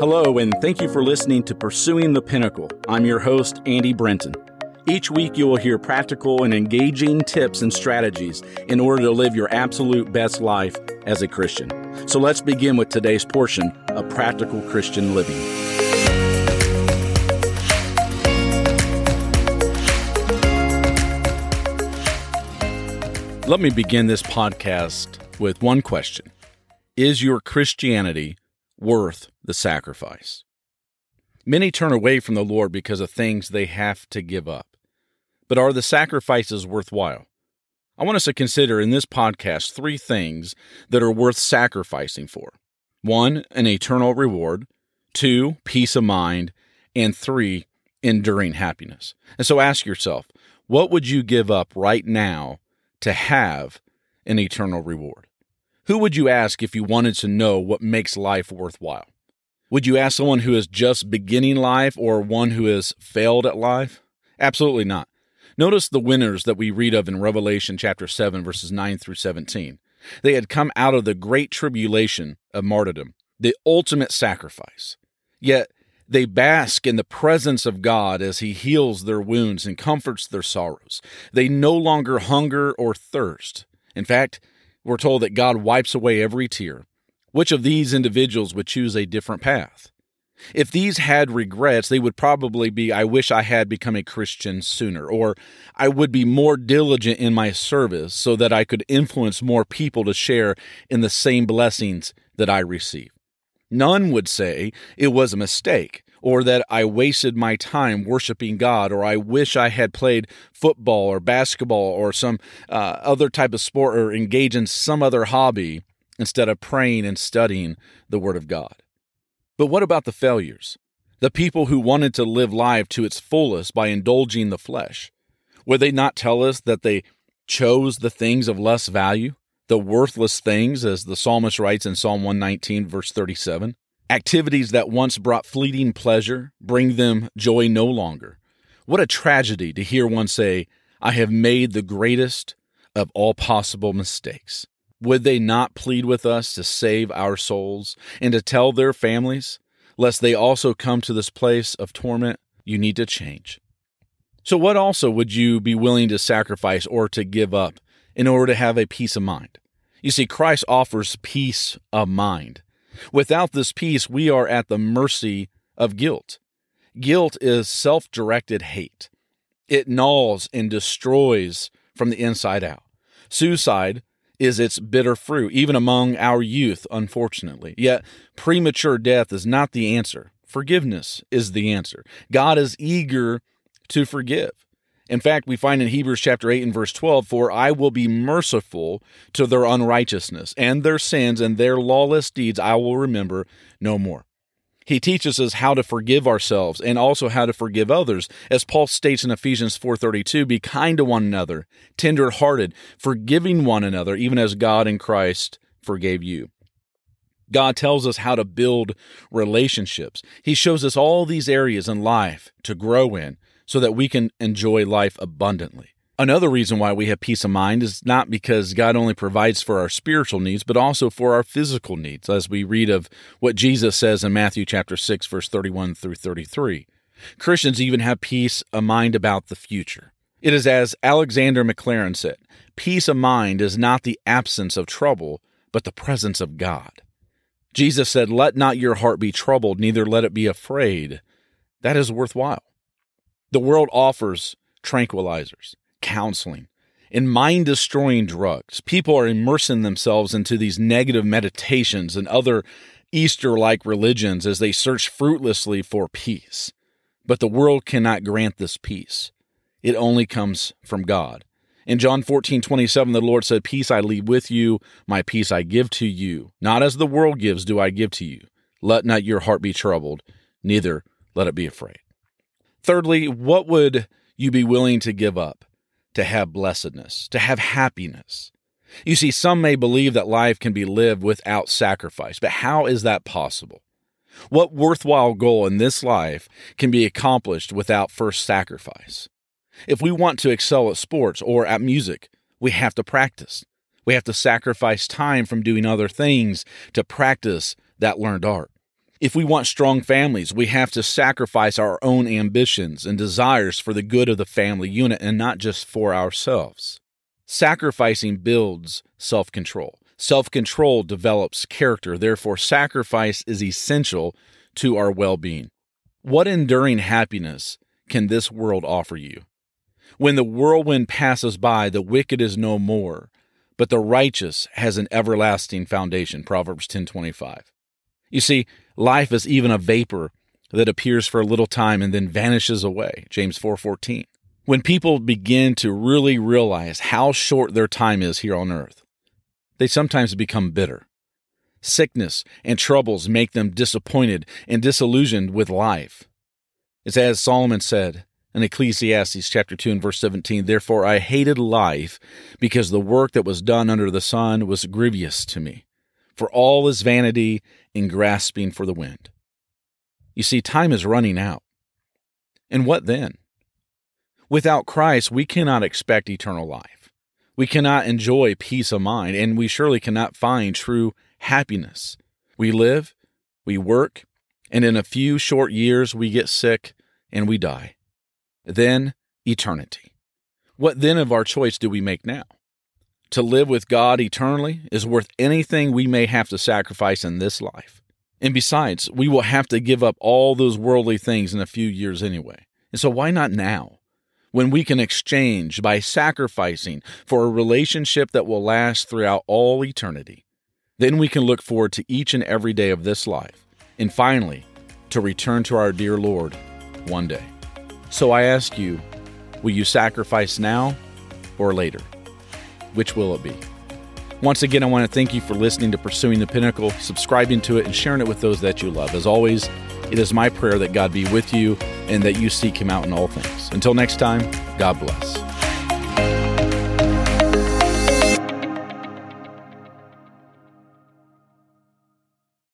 Hello, and thank you for listening to Pursuing the Pinnacle. I'm your host, Andy Brenton. Each week, you will hear practical and engaging tips and strategies in order to live your absolute best life as a Christian. So let's begin with today's portion of Practical Christian Living. Let me begin this podcast with one question Is your Christianity worth the sacrifice? Many turn away from the Lord because of things they have to give up. But are the sacrifices worthwhile? I want us to consider in this podcast three things that are worth sacrificing for one, an eternal reward, two, peace of mind, and three, enduring happiness. And so ask yourself, what would you give up right now to have an eternal reward? Who would you ask if you wanted to know what makes life worthwhile? Would you ask someone who is just beginning life or one who has failed at life? Absolutely not. Notice the winners that we read of in Revelation chapter 7, verses 9 through 17. They had come out of the great tribulation of martyrdom, the ultimate sacrifice. Yet they bask in the presence of God as He heals their wounds and comforts their sorrows. They no longer hunger or thirst. In fact, we're told that God wipes away every tear. Which of these individuals would choose a different path? If these had regrets, they would probably be, I wish I had become a Christian sooner, or I would be more diligent in my service so that I could influence more people to share in the same blessings that I receive. None would say it was a mistake, or that I wasted my time worshiping God, or I wish I had played football or basketball or some uh, other type of sport or engage in some other hobby instead of praying and studying the Word of God. But what about the failures? The people who wanted to live life to its fullest by indulging the flesh? Would they not tell us that they chose the things of less value, the worthless things, as the psalmist writes in Psalm 119, verse 37? Activities that once brought fleeting pleasure bring them joy no longer. What a tragedy to hear one say, I have made the greatest of all possible mistakes. Would they not plead with us to save our souls and to tell their families, lest they also come to this place of torment? You need to change. So, what also would you be willing to sacrifice or to give up in order to have a peace of mind? You see, Christ offers peace of mind. Without this peace, we are at the mercy of guilt. Guilt is self directed hate, it gnaws and destroys from the inside out. Suicide is its bitter fruit, even among our youth, unfortunately. Yet, premature death is not the answer. Forgiveness is the answer. God is eager to forgive. In fact, we find in Hebrews chapter 8 and verse 12, For I will be merciful to their unrighteousness, and their sins and their lawless deeds I will remember no more. He teaches us how to forgive ourselves and also how to forgive others. As Paul states in Ephesians 4:32, be kind to one another, tender-hearted, forgiving one another even as God in Christ forgave you. God tells us how to build relationships. He shows us all these areas in life to grow in so that we can enjoy life abundantly. Another reason why we have peace of mind is not because God only provides for our spiritual needs, but also for our physical needs, as we read of what Jesus says in Matthew chapter 6, verse 31 through 33. Christians even have peace of mind about the future. It is as Alexander Maclaren said peace of mind is not the absence of trouble, but the presence of God. Jesus said, Let not your heart be troubled, neither let it be afraid. That is worthwhile. The world offers tranquilizers counseling, and mind destroying drugs. People are immersing themselves into these negative meditations and other Easter like religions as they search fruitlessly for peace. But the world cannot grant this peace, it only comes from God. In John 14, 27, the Lord said, Peace I leave with you, my peace I give to you. Not as the world gives, do I give to you. Let not your heart be troubled, neither let it be afraid. Thirdly, what would you be willing to give up to have blessedness, to have happiness. You see, some may believe that life can be lived without sacrifice, but how is that possible? What worthwhile goal in this life can be accomplished without first sacrifice? If we want to excel at sports or at music, we have to practice. We have to sacrifice time from doing other things to practice that learned art. If we want strong families, we have to sacrifice our own ambitions and desires for the good of the family unit and not just for ourselves. Sacrificing builds self control. Self control develops character. Therefore, sacrifice is essential to our well being. What enduring happiness can this world offer you? When the whirlwind passes by, the wicked is no more, but the righteous has an everlasting foundation. Proverbs 10:25. You see, life is even a vapor that appears for a little time and then vanishes away. James 4:14. when people begin to really realize how short their time is here on earth, they sometimes become bitter. Sickness and troubles make them disappointed and disillusioned with life. It's as Solomon said in Ecclesiastes chapter 2 and verse 17, Therefore I hated life, because the work that was done under the sun was grievous to me, for all is vanity and grasping for the wind. You see, time is running out. And what then? Without Christ, we cannot expect eternal life. We cannot enjoy peace of mind, and we surely cannot find true happiness. We live, we work, and in a few short years we get sick and we die. Then eternity. What then of our choice do we make now? To live with God eternally is worth anything we may have to sacrifice in this life. And besides, we will have to give up all those worldly things in a few years anyway. And so why not now? When we can exchange by sacrificing for a relationship that will last throughout all eternity. Then we can look forward to each and every day of this life, and finally, to return to our dear Lord one day. So I ask you, will you sacrifice now or later? Which will it be? Once again, I want to thank you for listening to Pursuing the Pinnacle, subscribing to it, and sharing it with those that you love. As always, it is my prayer that God be with you and that you seek Him out in all things. Until next time, God bless.